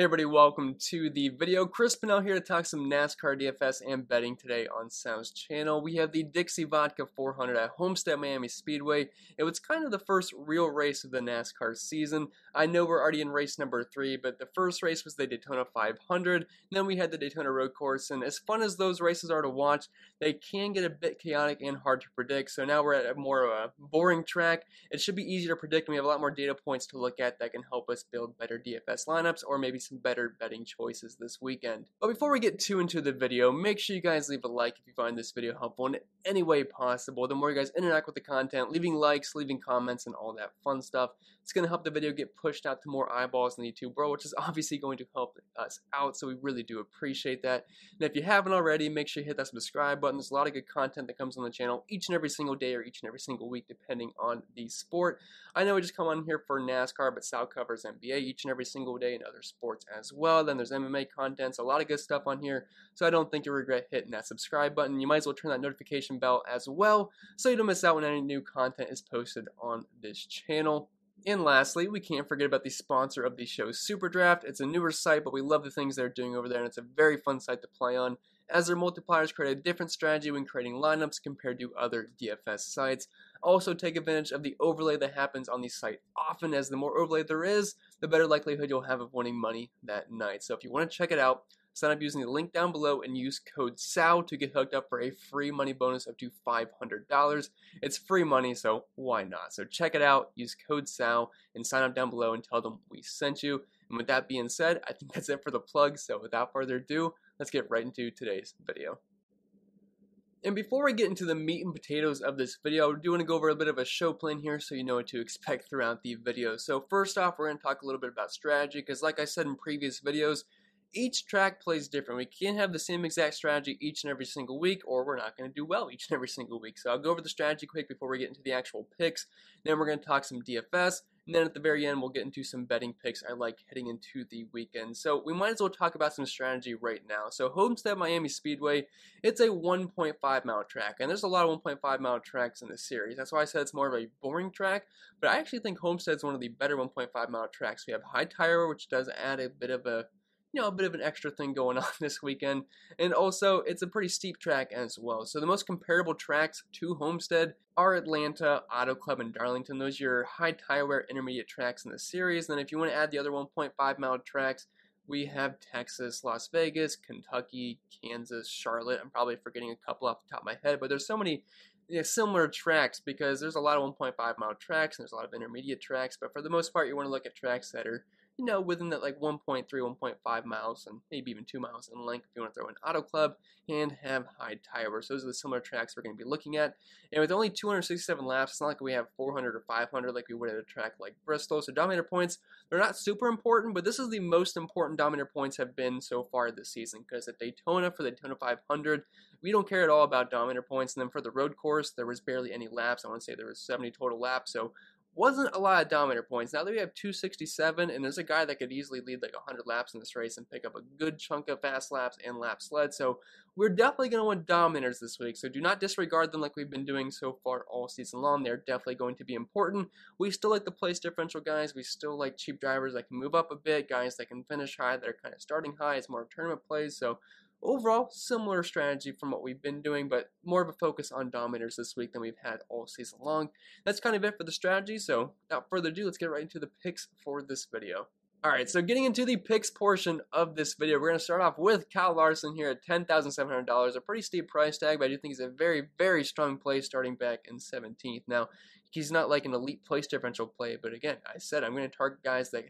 Hey everybody, welcome to the video. Chris Pennell here to talk some NASCAR DFS and betting today on Sal's channel. We have the Dixie Vodka 400 at Homestead Miami Speedway. It was kind of the first real race of the NASCAR season. I know we're already in race number three, but the first race was the Daytona 500. Then we had the Daytona Road Course, and as fun as those races are to watch, they can get a bit chaotic and hard to predict. So now we're at a more of a boring track. It should be easier to predict, and we have a lot more data points to look at that can help us build better DFS lineups or maybe some better betting choices this weekend. But before we get too into the video, make sure you guys leave a like if you find this video helpful in any way possible. The more you guys interact with the content, leaving likes, leaving comments, and all that fun stuff, it's going to help the video get pushed out to more eyeballs in the YouTube world, which is obviously going to help us out, so we really do appreciate that. And if you haven't already, make sure you hit that subscribe button. There's a lot of good content that comes on the channel each and every single day or each and every single week, depending on the sport. I know we just come on here for NASCAR, but Sal covers NBA each and every single day and other sports as well. Then there's MMA content, so a lot of good stuff on here. So I don't think you'll regret hitting that subscribe button. You might as well turn that notification bell as well so you don't miss out when any new content is posted on this channel. And lastly, we can't forget about the sponsor of the show, Superdraft. It's a newer site, but we love the things they're doing over there, and it's a very fun site to play on. As their multipliers create a different strategy when creating lineups compared to other DFS sites. Also, take advantage of the overlay that happens on the site often, as the more overlay there is, the better likelihood you'll have of winning money that night. So, if you want to check it out, Sign up using the link down below and use code SAL to get hooked up for a free money bonus up to $500. It's free money, so why not? So check it out, use code SAL, and sign up down below and tell them we sent you. And with that being said, I think that's it for the plug. So without further ado, let's get right into today's video. And before we get into the meat and potatoes of this video, I do want to go over a bit of a show plan here so you know what to expect throughout the video. So first off, we're going to talk a little bit about strategy because like I said in previous videos, each track plays different. We can't have the same exact strategy each and every single week, or we're not going to do well each and every single week. So I'll go over the strategy quick before we get into the actual picks. Then we're going to talk some DFS, and then at the very end, we'll get into some betting picks I like heading into the weekend. So we might as well talk about some strategy right now. So Homestead Miami Speedway, it's a 1.5 mile track, and there's a lot of 1.5 mile tracks in this series. That's why I said it's more of a boring track, but I actually think Homestead's one of the better 1.5 mile tracks. We have high tire, which does add a bit of a you know, a bit of an extra thing going on this weekend. And also, it's a pretty steep track as well. So the most comparable tracks to Homestead are Atlanta, Auto Club, and Darlington. Those are your high tire wear intermediate tracks in the series. And Then if you want to add the other 1.5 mile tracks, we have Texas, Las Vegas, Kentucky, Kansas, Charlotte. I'm probably forgetting a couple off the top of my head, but there's so many similar tracks because there's a lot of 1.5 mile tracks and there's a lot of intermediate tracks. But for the most part, you want to look at tracks that are you know, within that like 1.3, 1.5 miles and maybe even 2 miles in length if you want to throw in Auto Club and have high tire wear. So those are the similar tracks we're going to be looking at. And with only 267 laps, it's not like we have 400 or 500 like we would at a track like Bristol. So Dominator points, they're not super important, but this is the most important Dominator points have been so far this season because at Daytona for the Daytona 500, we don't care at all about Dominator points. And then for the road course, there was barely any laps. I want to say there was 70 total laps. So wasn't a lot of dominator points. Now that we have 267, and there's a guy that could easily lead like 100 laps in this race and pick up a good chunk of fast laps and laps led. So we're definitely going to want dominators this week. So do not disregard them like we've been doing so far all season long. They're definitely going to be important. We still like the place differential guys. We still like cheap drivers that can move up a bit, guys that can finish high, that are kind of starting high. It's more tournament plays. So Overall, similar strategy from what we've been doing, but more of a focus on dominators this week than we've had all season long. That's kind of it for the strategy, so without further ado, let's get right into the picks for this video. Alright, so getting into the picks portion of this video, we're going to start off with Kyle Larson here at $10,700. A pretty steep price tag, but I do think he's a very, very strong play starting back in 17th. Now, he's not like an elite place differential play, but again, I said I'm going to target guys that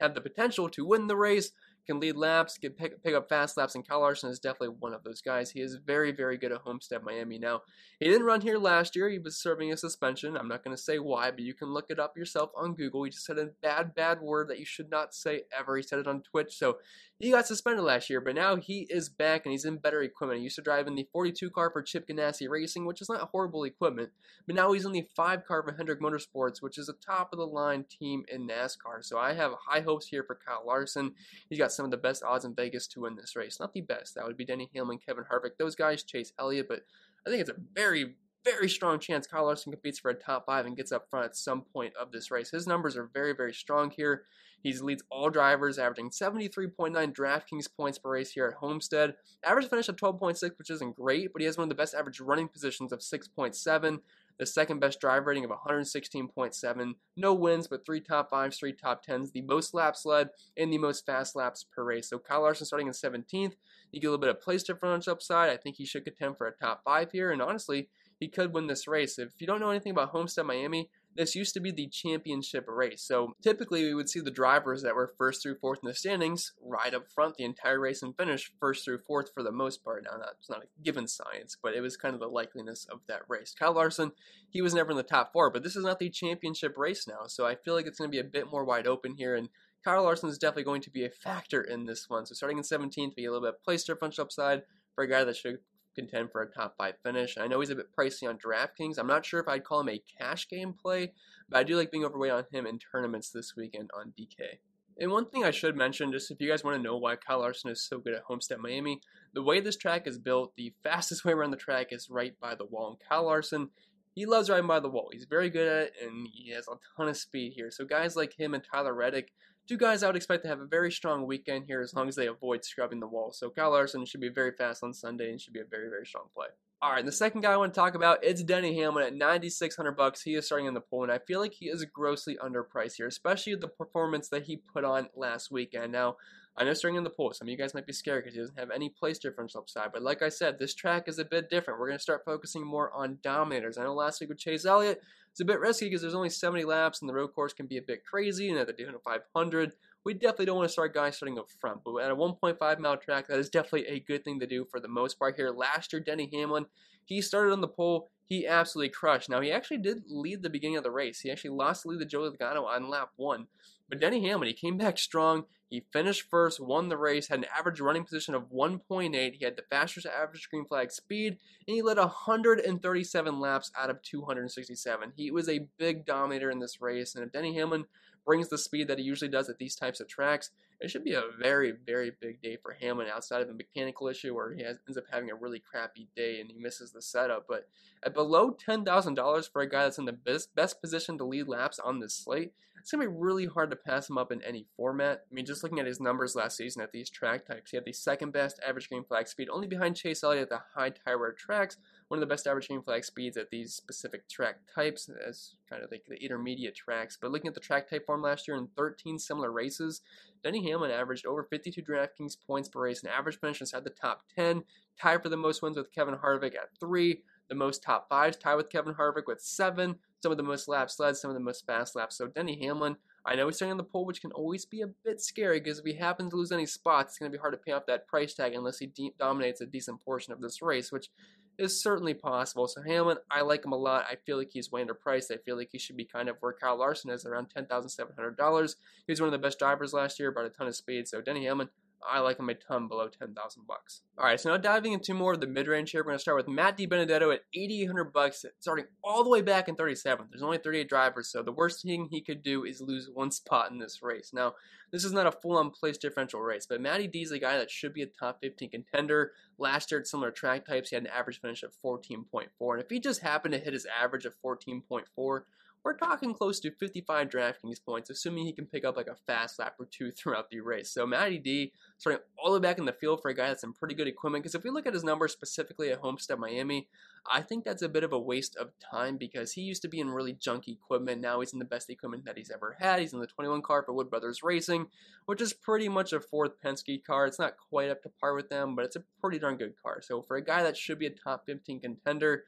have the potential to win the race, can lead laps, can pick, pick up fast laps, and Kyle Larson is definitely one of those guys. He is very, very good at Homestead Miami. Now, he didn't run here last year. He was serving a suspension. I'm not going to say why, but you can look it up yourself on Google. He just said a bad, bad word that you should not say ever. He said it on Twitch, so he got suspended last year, but now he is back and he's in better equipment. He used to drive in the 42 car for Chip Ganassi Racing, which is not horrible equipment, but now he's in the 5 car for Hendrick Motorsports, which is a top of the line team in NASCAR. So I have high hopes here for Kyle Larson. He's got some of the best odds in Vegas to win this race. Not the best. That would be Denny Hamlin, Kevin Harvick. Those guys, Chase Elliott, but I think it's a very, very strong chance Kyle Larson competes for a top five and gets up front at some point of this race. His numbers are very, very strong here. He leads all drivers, averaging 73.9 DraftKings points per race here at Homestead. Average finish of 12.6, which isn't great, but he has one of the best average running positions of 6.7 the second best drive rating of 116.7. No wins, but three top fives, three top tens, the most laps led, and the most fast laps per race. So Kyle Larson starting in 17th. You get a little bit of place differential upside. I think he should contend for a top five here, and honestly, he could win this race. If you don't know anything about Homestead Miami, this used to be the championship race. So typically we would see the drivers that were first through fourth in the standings ride up front the entire race and finish first through fourth for the most part. Now that's not a given science, but it was kind of the likeliness of that race. Kyle Larson, he was never in the top four, but this is not the championship race now. So I feel like it's going to be a bit more wide open here and Kyle Larson is definitely going to be a factor in this one. So starting in 17th, be a little bit place differential upside for a guy that should contend for a top five finish. I know he's a bit pricey on DraftKings. I'm not sure if I'd call him a cash game play, but I do like being overweight on him in tournaments this weekend on DK. And one thing I should mention, just if you guys want to know why Kyle Larson is so good at Homestead Miami, the way this track is built, the fastest way around the track is right by the wall. And Kyle Larson, he loves riding by the wall. He's very good at it, and he has a ton of speed here. So guys like him and Tyler Reddick, two guys I would expect to have a very strong weekend here as long as they avoid scrubbing the wall. So Kyle Larson should be very fast on Sunday and should be a very, very strong play. All right, the second guy I want to talk about it's Denny Hamlin at 9600 bucks. He is starting in the pole, and I feel like he is grossly underpriced here, especially the performance that he put on last weekend. Now, I know starting in the pole, some of you guys might be scared because he doesn't have any place differential upside, but like I said, this track is a bit different. We're going to start focusing more on dominators. I know last week with Chase Elliott, it's a bit risky because there's only 70 laps, and the road course can be a bit crazy, and at the Daytona 500, we definitely don't want to start guys starting up front. But at a 1.5 mile track, that is definitely a good thing to do for the most part here. Last year, Denny Hamlin, he started on the pole. He absolutely crushed. Now, he actually did lead the beginning of the race. He actually lost the lead to Joey Logano on lap one. But Denny Hamlin, he came back strong. He finished first, won the race, had an average running position of 1.8. He had the fastest average green flag speed, and he led 137 laps out of 267. He was a big dominator in this race, and if Denny Hamlin brings the speed that he usually does at these types of tracks, it should be a very, very big day for Hamlin outside of a mechanical issue where he has, ends up having a really crappy day and he misses the setup. But at below $10,000 for a guy that's in the best, best position to lead laps on this slate, it's going to be really hard to pass him up in any format. I mean, just looking at his numbers last season at these track types, he had the second best average green flag speed, only behind Chase Elliott at the high tire wear tracks, one of the best average green flag speeds at these specific track types as kind of like the intermediate tracks. But looking at the track type form last year in 13 similar races, Denny Hamlin averaged over 52 DraftKings points per race, and average finish inside the top 10, tied for the most wins with Kevin Harvick at three the most top fives, tied with Kevin Harvick with seven, some of the most laps led, some of the most fast laps. So Denny Hamlin, I know he's starting on the pole, which can always be a bit scary because if he happens to lose any spots, it's going to be hard to pay off that price tag unless he de- dominates a decent portion of this race, which is certainly possible. So Hamlin, I like him a lot. I feel like he's way underpriced. I feel like he should be kind of where Kyle Larson is, around $10,700. He was one of the best drivers last year, brought a ton of speed. So Denny Hamlin, I like him a ton below 10,000 bucks. All right, so now diving into more of the mid-range here, we're going to start with Matt DiBenedetto at 8,800 bucks, starting all the way back in 37th. There's only 38 drivers, so the worst thing he could do is lose one spot in this race. Now, this is not a full-on place differential race, but Matty D's a guy that should be a top 15 contender. Last year at similar track types, he had an average finish of 14.4, and if he just happened to hit his average of 14.4, we're talking close to 55 DraftKings points, assuming he can pick up like a fast lap or two throughout the race. So Matty D starting all the way back in the field for a guy that's in pretty good equipment. Because if we look at his numbers specifically at Homestead Miami, I think that's a bit of a waste of time because he used to be in really junky equipment. Now he's in the best equipment that he's ever had. He's in the 21 car for Wood Brothers Racing, which is pretty much a fourth Penske car. It's not quite up to par with them, but it's a pretty darn good car. So for a guy that should be a top 15 contender,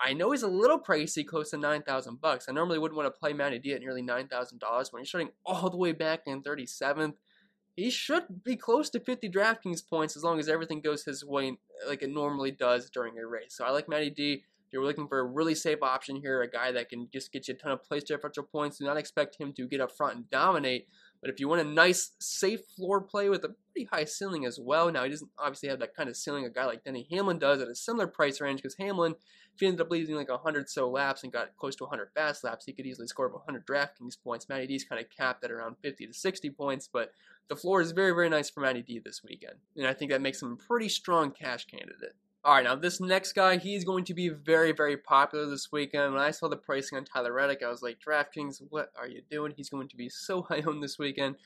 I know he's a little pricey, close to nine thousand bucks. I normally wouldn't want to play Matty D at nearly nine thousand dollars. When he's starting all the way back in thirty seventh, he should be close to fifty DraftKings points as long as everything goes his way like it normally does during a race. So I like Matty D. If you're looking for a really safe option here, a guy that can just get you a ton of place differential points, do not expect him to get up front and dominate. But if you want a nice, safe floor play with a pretty high ceiling as well, now he doesn't obviously have that kind of ceiling a guy like Denny Hamlin does at a similar price range because Hamlin, if he ended up losing like 100 so laps and got close to 100 fast laps, he could easily score 100 DraftKings points. Matty D's kind of capped at around 50 to 60 points, but the floor is very, very nice for Matty D this weekend. And I think that makes him a pretty strong cash candidate. All right, now this next guy, he's going to be very, very popular this weekend. When I saw the pricing on Tyler Reddick, I was like, DraftKings, what are you doing? He's going to be so high owned this weekend.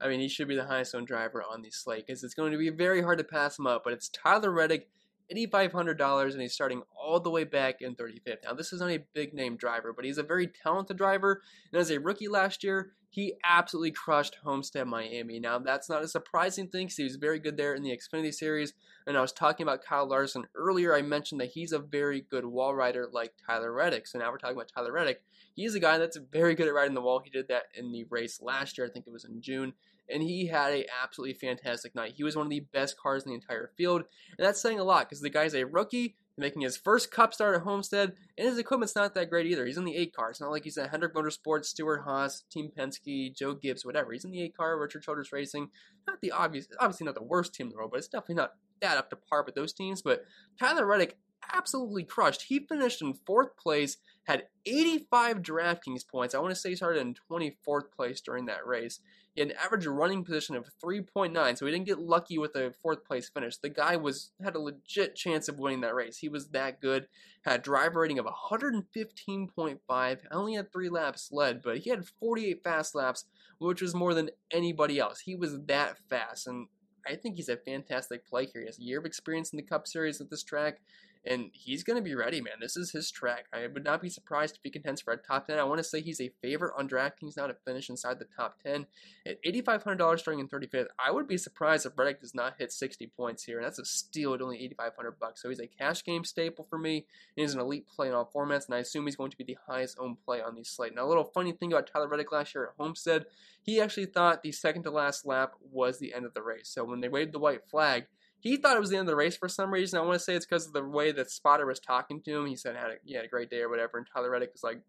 I mean, he should be the highest owned driver on the slate because it's going to be very hard to pass him up. But it's Tyler Reddick, $8,500, and he's starting all the way back in 35th. Now, this is not a big name driver, but he's a very talented driver. And as a rookie last year, he absolutely crushed Homestead Miami. Now, that's not a surprising thing because he was very good there in the Xfinity Series. And I was talking about Kyle Larson earlier. I mentioned that he's a very good wall rider like Tyler Reddick. So now we're talking about Tyler Reddick. He's a guy that's very good at riding the wall. He did that in the race last year. I think it was in June. And he had a absolutely fantastic night. He was one of the best cars in the entire field. And that's saying a lot because the guy's a rookie making his first Cup start at Homestead, and his equipment's not that great either. He's in the 8 car. It's not like he's at Hendrick Motorsports, Stewart-Haas, Team Penske, Joe Gibbs, whatever. He's in the 8 car, Richard Childress Racing. Not the obvious, obviously not the worst team in the world, but it's definitely not that up to par with those teams. But Tyler Reddick absolutely crushed. He finished in fourth place, had 85 DraftKings points. I want to say he started in 24th place during that race. He had an average running position of 3.9, so he didn't get lucky with a fourth place finish. The guy was had a legit chance of winning that race. He was that good. Had a driver rating of 115.5. Only had three laps led, but he had 48 fast laps, which was more than anybody else. He was that fast, and I think he's a fantastic play here. He has a year of experience in the Cup Series at this track and he's going to be ready, man. This is his track. I would not be surprised if he contends for a top 10. I want to say he's a favorite on DraftKings now to finish inside the top 10. At $8,500 starting in 35th, I would be surprised if Reddick does not hit 60 points here, and that's a steal at only 8500 bucks. So he's a cash game staple for me. He's an elite play in all formats, and I assume he's going to be the highest owned play on the slate. Now, a little funny thing about Tyler Reddick last year at Homestead, he actually thought the second to last lap was the end of the race. So when they waved the white flag, he thought it was the end of the race for some reason. I want to say it's because of the way that Spotter was talking to him. He said had a, he had a great day or whatever, and Tyler Reddick was like,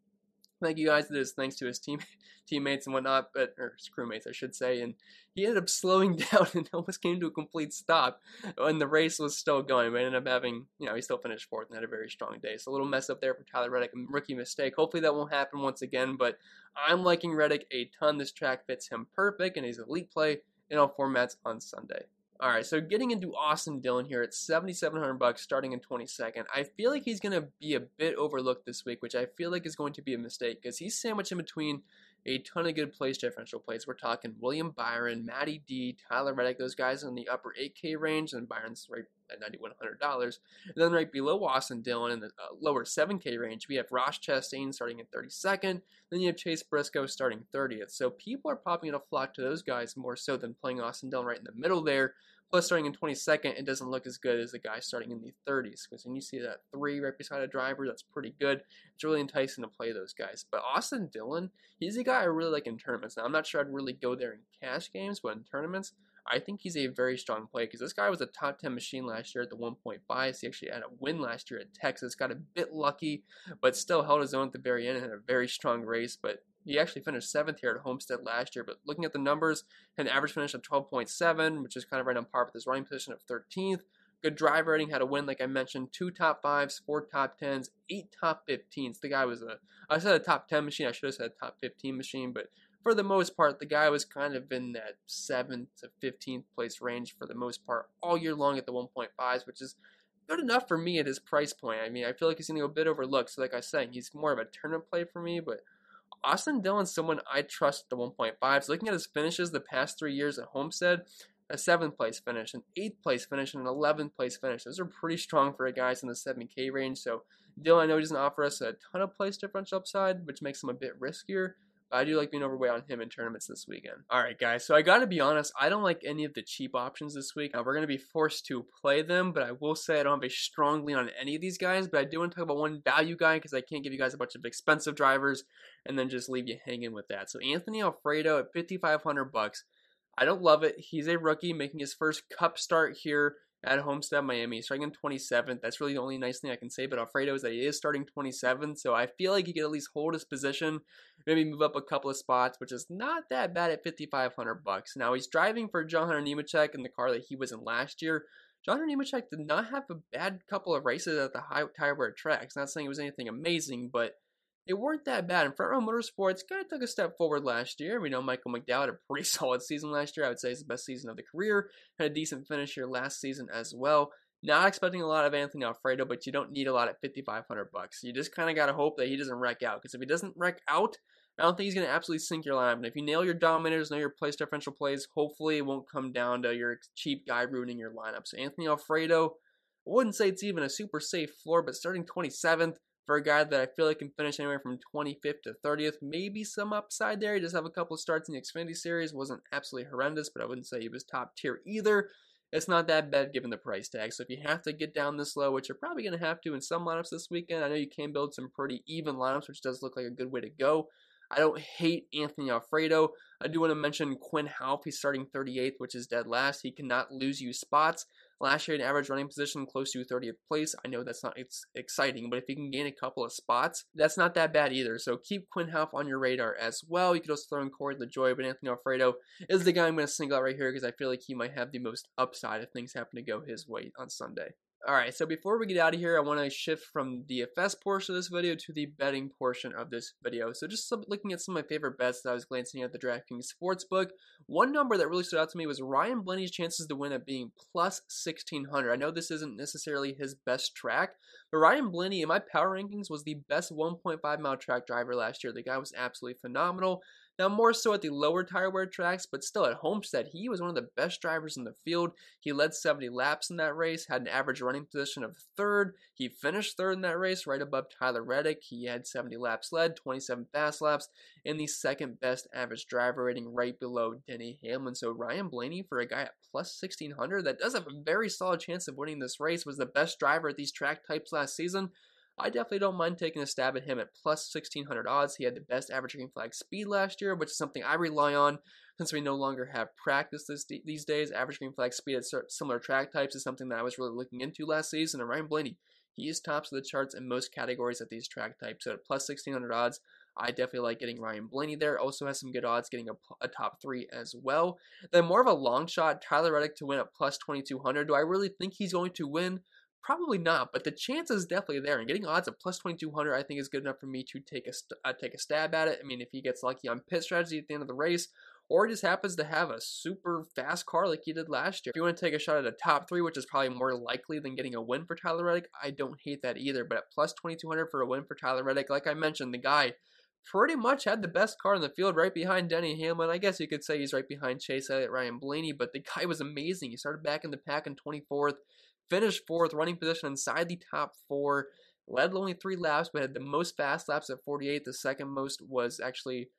"Thank you guys." This thanks to his team teammates and whatnot, but or his crewmates, I should say. And he ended up slowing down and almost came to a complete stop when the race was still going. But ended up having, you know, he still finished fourth and had a very strong day. So a little mess up there for Tyler Reddick, a rookie mistake. Hopefully that won't happen once again. But I'm liking Reddick a ton. This track fits him perfect, and he's elite play in all formats on Sunday. All right, so getting into Austin Dillon here at 7700 bucks starting in 22nd. I feel like he's going to be a bit overlooked this week, which I feel like is going to be a mistake because he's sandwiched in between a ton of good place differential plays. We're talking William Byron, Matty D, Tyler Reddick, those guys in the upper 8K range, and Byron's right at $9,100. And then right below Austin Dillon in the uh, lower 7K range, we have Ross Chastain starting at 32nd. Then you have Chase Briscoe starting 30th. So people are popping in a flock to those guys more so than playing Austin Dillon right in the middle there. Plus, starting in 22nd, it doesn't look as good as the guy starting in the 30s. Because when you see that three right beside a driver, that's pretty good. It's really enticing to play those guys. But Austin Dillon, he's a guy I really like in tournaments. Now, I'm not sure I'd really go there in cash games, but in tournaments, I think he's a very strong play because this guy was a top 10 machine last year at the 1.5. He actually had a win last year at Texas. Got a bit lucky, but still held his own at the very end and had a very strong race. But he actually finished seventh here at Homestead last year, but looking at the numbers, an average finish of 12.7, which is kind of right on par with his running position of 13th. Good drive rating, had a win, like I mentioned, two top fives, four top tens, eight top 15s. The guy was a, I said a top 10 machine, I should have said a top 15 machine, but for the most part, the guy was kind of in that 7th to 15th place range for the most part all year long at the 1.5s, which is good enough for me at his price point. I mean, I feel like he's going to go a bit overlooked. So, like I was saying, he's more of a tournament play for me, but Austin Dillon's someone I trust the 1.5s. Looking at his finishes the past three years at Homestead, a seventh place finish, an eighth place finish, and an 11th place finish. Those are pretty strong for a guys in the 7K range. So Dillon, I know he doesn't offer us a ton of place differential upside, which makes him a bit riskier. I do like being overweight on him in tournaments this weekend. All right, guys. So I got to be honest, I don't like any of the cheap options this week. Now, we're going to be forced to play them, but I will say I don't have a strong lean on any of these guys. But I do want to talk about one value guy because I can't give you guys a bunch of expensive drivers and then just leave you hanging with that. So Anthony Alfredo at 5500 bucks. I don't love it. He's a rookie making his first cup start here at Homestead, Miami. Starting in 27th. That's really the only nice thing I can say about Alfredo is that he is starting 27th. So I feel like he could at least hold his position, maybe move up a couple of spots, which is not that bad at 5,500 bucks. Now he's driving for John Hunter Nemechek in the car that he was in last year. John Hunter Nemechek did not have a bad couple of races at the high tire wear tracks. Not saying it was anything amazing, but they weren't that bad. And Front Row Motorsports kind of took a step forward last year. We know Michael McDowell had a pretty solid season last year. I would say it's the best season of the career. Had a decent finish here last season as well. Not expecting a lot of Anthony Alfredo, but you don't need a lot at 5500 bucks. You just kind of got to hope that he doesn't wreck out because if he doesn't wreck out, I don't think he's going to absolutely sink your lineup. And if you nail your dominators, know your place differential plays, hopefully it won't come down to your cheap guy ruining your lineup. So Anthony Alfredo, I wouldn't say it's even a super safe floor, but starting 27th for a guy that I feel like can finish anywhere from 25th to 30th, maybe some upside there. He does have a couple of starts in the Xfinity Series, wasn't absolutely horrendous, but I wouldn't say he was top tier either it's not that bad given the price tag. So if you have to get down this low, which you're probably going to have to in some lineups this weekend, I know you can build some pretty even lineups, which does look like a good way to go. I don't hate Anthony Alfredo. I do want to mention Quin Houff. He's starting 38th, which is dead last. He cannot lose you spots. Last year, an average running position close to 30th place. I know that's not it's exciting, but if he can gain a couple of spots, that's not that bad either. So keep Quin Houff on your radar as well. You could also throw in Corey LaJoie, but Anthony Alfredo is the guy I'm going to single out right here because I feel like he might have the most upside if things happen to go his way on Sunday. Alright, so before we get out of here, I want to shift from the DFS portion of this video to the betting portion of this video. So just some, looking at some of my favorite bets that I was glancing at the DraftKings Sportsbook, one number that really stood out to me was Ryan Blaney's chances to win at being plus 1600. I know this isn't necessarily his best track, but Ryan Blaney in my power rankings was the best 1.5 mile track driver last year. The guy was absolutely phenomenal. Now, more so at the lower tire wear tracks, but still at Homestead, he was one of the best drivers in the field. He led 70 laps in that race, had an average running position of third. He finished third in that race, right above Tyler Reddick. He had 70 laps led, 27 fast laps, and the second best average driver rating, right below Denny Hamlin. So Ryan Blaney, for a guy at plus 1600, that does have a very solid chance of winning this race, was the best driver at these track types last season. I definitely don't mind taking a stab at him at plus 1600 odds. He had the best average green flag speed last year, which is something I rely on since we no longer have practice this, these days. Average green flag speed at similar track types is something that I was really looking into last season. And Ryan Blaney, he is tops of the charts in most categories at these track types. So at plus 1600 odds, I definitely like getting Ryan Blaney there. Also has some good odds getting a, a, top three as well. Then more of a long shot, Tyler Reddick to win at plus 2200. Do I really think he's going to win? Probably not, but the chance is definitely there. And getting odds of plus 2200, I think, is good enough for me to take a uh, take a stab at it. I mean, if he gets lucky on pit strategy at the end of the race, or just happens to have a super fast car like he did last year. If you want to take a shot at a top three, which is probably more likely than getting a win for Tyler Reddick, I don't hate that either. But at plus 2200 for a win for Tyler Reddick, like I mentioned, the guy pretty much had the best car in the field right behind Denny Hamlin. I guess you could say he's right behind Chase Elliott, Ryan Blaney, but the guy was amazing. He started back in the pack in 24th, finished fourth, running position inside the top four, led only three laps, but had the most fast laps at 48. The second most was actually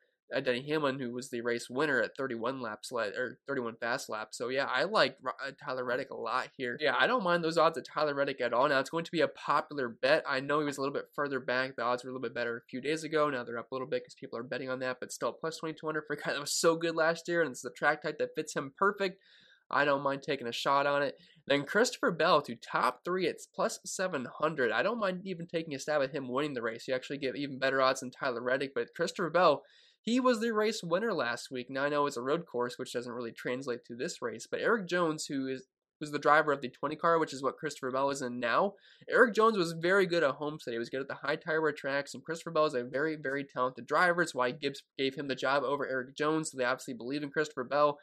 Denny Hamlin, who was the race winner at 31 laps led or 31 fast laps. So yeah, I like uh, Tyler Reddick a lot here. Yeah, I don't mind those odds of Tyler Reddick at all. Now it's going to be a popular bet. I know he was a little bit further back. The odds were a little bit better a few days ago. Now they're up a little bit because people are betting on that, but still plus 2200 for a guy that was so good last year, and it's the track type that fits him perfect. I don't mind taking a shot on it. Then Christopher Bell to top three, it's plus 700. I don't mind even taking a stab at him winning the race. You actually get even better odds than Tyler Reddick, but Christopher Bell, he was the race winner last week. Now I know it's a road course, which doesn't really translate to this race, but Erik Jones, who is was the driver of the 20 car, which is what Christopher Bell is in now. Erik Jones was very good at Homestead. He was good at the high tire wear tracks, and Christopher Bell is a very, very talented driver. It's why Gibbs gave him the job over Erik Jones. So they obviously believe in Christopher Bell.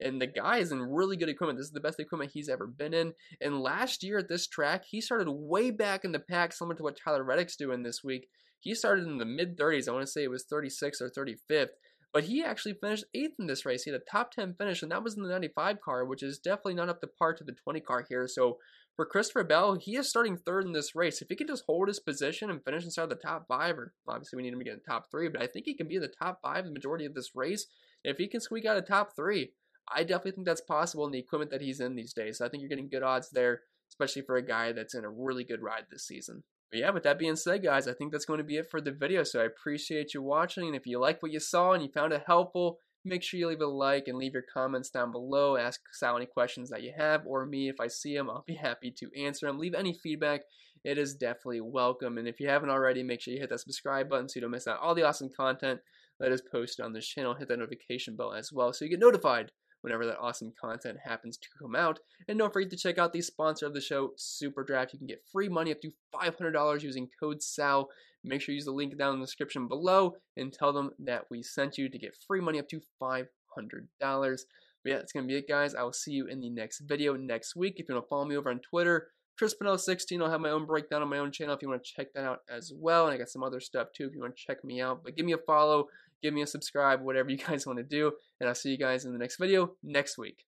And the guy is in really good equipment. This is the best equipment he's ever been in. And last year at this track, he started way back in the pack, similar to what Tyler Reddick's doing this week. He started in the mid 30s. I want to say it was 36 or 35th. But he actually finished eighth in this race. He had a top 10 finish, and that was in the 95 car, which is definitely not up to par to the 20 car here. So for Christopher Bell, he is starting third in this race. If he can just hold his position and finish inside the top five, or obviously we need him to get in the top three, but I think he can be in the top five the majority of this race. If he can squeak out a top three, I definitely think that's possible in the equipment that he's in these days. So I think you're getting good odds there, especially for a guy that's in a really good ride this season. But yeah, with that being said, guys, I think that's going to be it for the video. So I appreciate you watching. And if you like what you saw and you found it helpful, make sure you leave a like and leave your comments down below. Ask Sal any questions that you have, or me if I see them. I'll be happy to answer them. Leave any feedback. It is definitely welcome. And if you haven't already, make sure you hit that subscribe button so you don't miss out all the awesome content that is posted on this channel. Hit that notification bell as well so you get notified whenever that awesome content happens to come out. And don't forget to check out the sponsor of the show, Superdraft. You can get free money up to $500 using code SAL. Make sure you use the link down in the description below and tell them that we sent you to get free money up to $500. But yeah, that's going to be it, guys. I will see you in the next video next week. If you want to follow me over on Twitter, Chris Pennell 16. I'll have my own breakdown on my own channel if you want to check that out as well. And I got some other stuff too if you want to check me out. But give me a follow, give me a subscribe, whatever you guys want to do. And I'll see you guys in the next video next week.